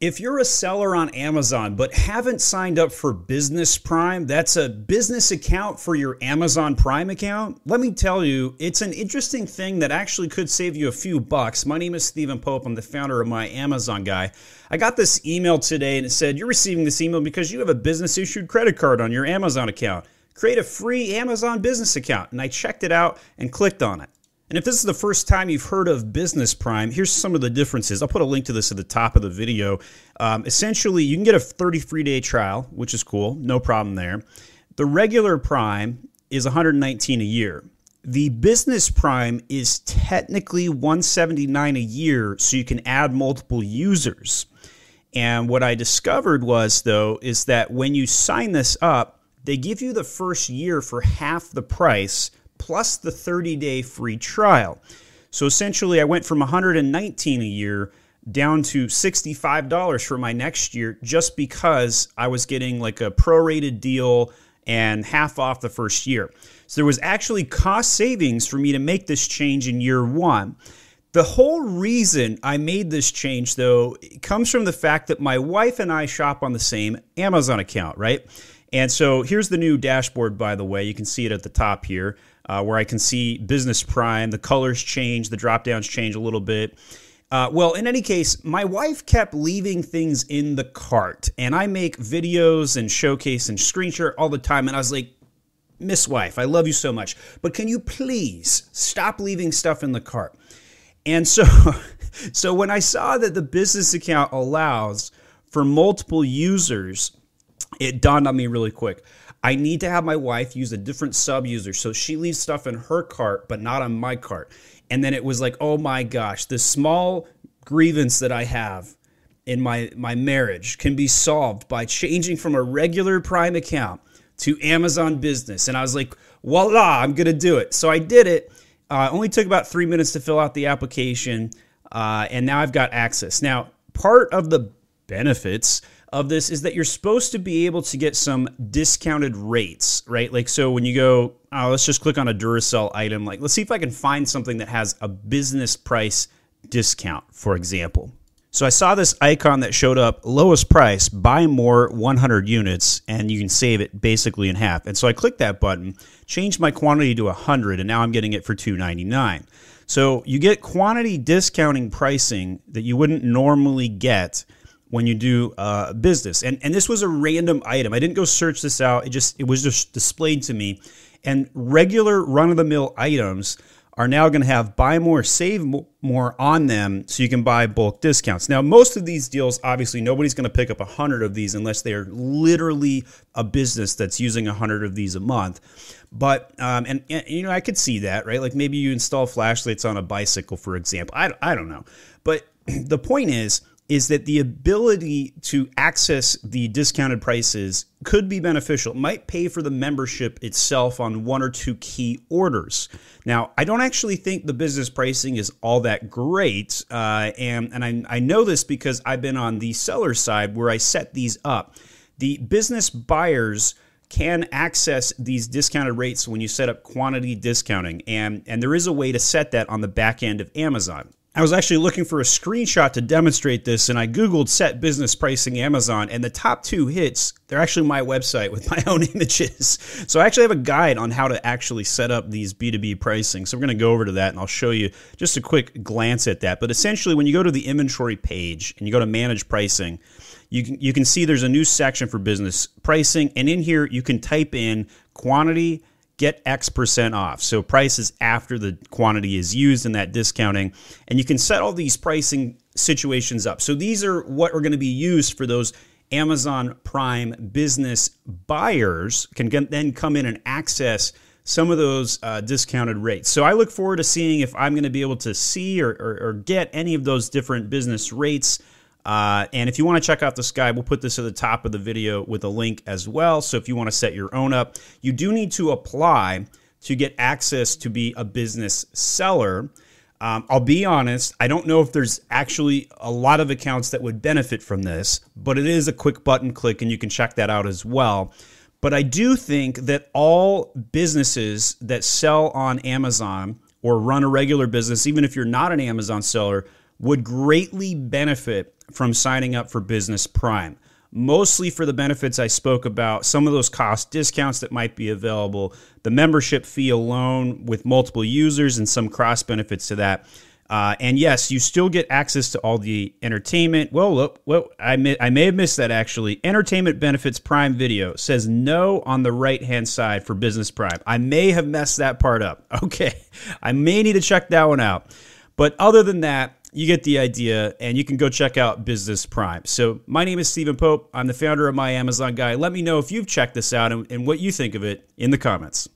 If you're a seller on Amazon but haven't signed up for Business Prime, that's a business account for your Amazon Prime account. Let me tell you, it's an interesting thing that actually could save you a few bucks. My name is Stephen Pope. I'm the founder of my Amazon guy. I got this email today and it said, You're receiving this email because you have a business issued credit card on your Amazon account. Create a free Amazon business account. And I checked it out and clicked on it. And if this is the first time you've heard of Business Prime, here's some of the differences. I'll put a link to this at the top of the video. Um, essentially, you can get a 33 day trial, which is cool, no problem there. The regular Prime is 119 a year. The Business Prime is technically 179 a year, so you can add multiple users. And what I discovered was, though, is that when you sign this up, they give you the first year for half the price plus the 30 day free trial. So essentially, I went from 119 a year down to $65 for my next year just because I was getting like a prorated deal and half off the first year. So there was actually cost savings for me to make this change in year one. The whole reason I made this change, though, comes from the fact that my wife and I shop on the same Amazon account, right? And so here's the new dashboard, by the way. You can see it at the top here uh, where I can see Business Prime. The colors change, the drop downs change a little bit. Uh, well, in any case, my wife kept leaving things in the cart, and I make videos and showcase and screen share all the time. And I was like, Miss Wife, I love you so much, but can you please stop leaving stuff in the cart? And so, so when I saw that the business account allows for multiple users, it dawned on me really quick. I need to have my wife use a different sub user so she leaves stuff in her cart but not on my cart. And then it was like, oh my gosh, this small grievance that I have in my my marriage can be solved by changing from a regular Prime account to Amazon Business. And I was like, voila, I'm gonna do it. So I did it. Uh, only took about three minutes to fill out the application, uh, and now I've got access. Now, part of the benefits of this is that you're supposed to be able to get some discounted rates, right? Like, so when you go, oh, let's just click on a Duracell item, like, let's see if I can find something that has a business price discount, for example. So I saw this icon that showed up lowest price, buy more 100 units, and you can save it basically in half. And so I clicked that button, changed my quantity to 100, and now I'm getting it for 299. So you get quantity discounting pricing that you wouldn't normally get when you do uh, business. And and this was a random item. I didn't go search this out. It just it was just displayed to me. And regular run of the mill items are now going to have buy more, save more on them so you can buy bulk discounts. Now, most of these deals, obviously, nobody's going to pick up a 100 of these unless they're literally a business that's using a 100 of these a month. But, um, and, and, you know, I could see that, right? Like maybe you install flashlights on a bicycle, for example. I, I don't know. But the point is, is that the ability to access the discounted prices could be beneficial. It might pay for the membership itself on one or two key orders. Now, I don't actually think the business pricing is all that great, uh, and and I, I know this because I've been on the seller side where I set these up. The business buyers can access these discounted rates when you set up quantity discounting, and and there is a way to set that on the back end of Amazon. I was actually looking for a screenshot to demonstrate this, and I Googled set business pricing Amazon, and the top two hits, they're actually my website with my own images. So I actually have a guide on how to actually set up these B2B pricing. So we're going to go over to that, and I'll show you just a quick glance at that. But essentially, when you go to the inventory page and you go to manage pricing, you can, you can see there's a new section for business pricing, and in here you can type in quantity get X percent off. So prices after the quantity is used in that discounting. And you can set all these pricing situations up. So these are what are going to be used for those Amazon Prime business buyers can then come in and access some of those uh, discounted rates. So I look forward to seeing if I'm going to be able to see or, or, or get any of those different business rates uh, and if you want to check out this guide, we'll put this at the top of the video with a link as well. So if you want to set your own up, you do need to apply to get access to be a business seller. Um, I'll be honest, I don't know if there's actually a lot of accounts that would benefit from this, but it is a quick button click and you can check that out as well. But I do think that all businesses that sell on Amazon or run a regular business, even if you're not an Amazon seller, would greatly benefit from signing up for Business Prime mostly for the benefits I spoke about, some of those cost discounts that might be available, the membership fee alone with multiple users, and some cross benefits to that. Uh, and yes, you still get access to all the entertainment. Well, well, I may, I may have missed that actually. Entertainment benefits Prime Video says no on the right hand side for Business Prime. I may have messed that part up. Okay, I may need to check that one out. But other than that, you get the idea, and you can go check out Business Prime. So, my name is Stephen Pope. I'm the founder of My Amazon Guy. Let me know if you've checked this out and, and what you think of it in the comments.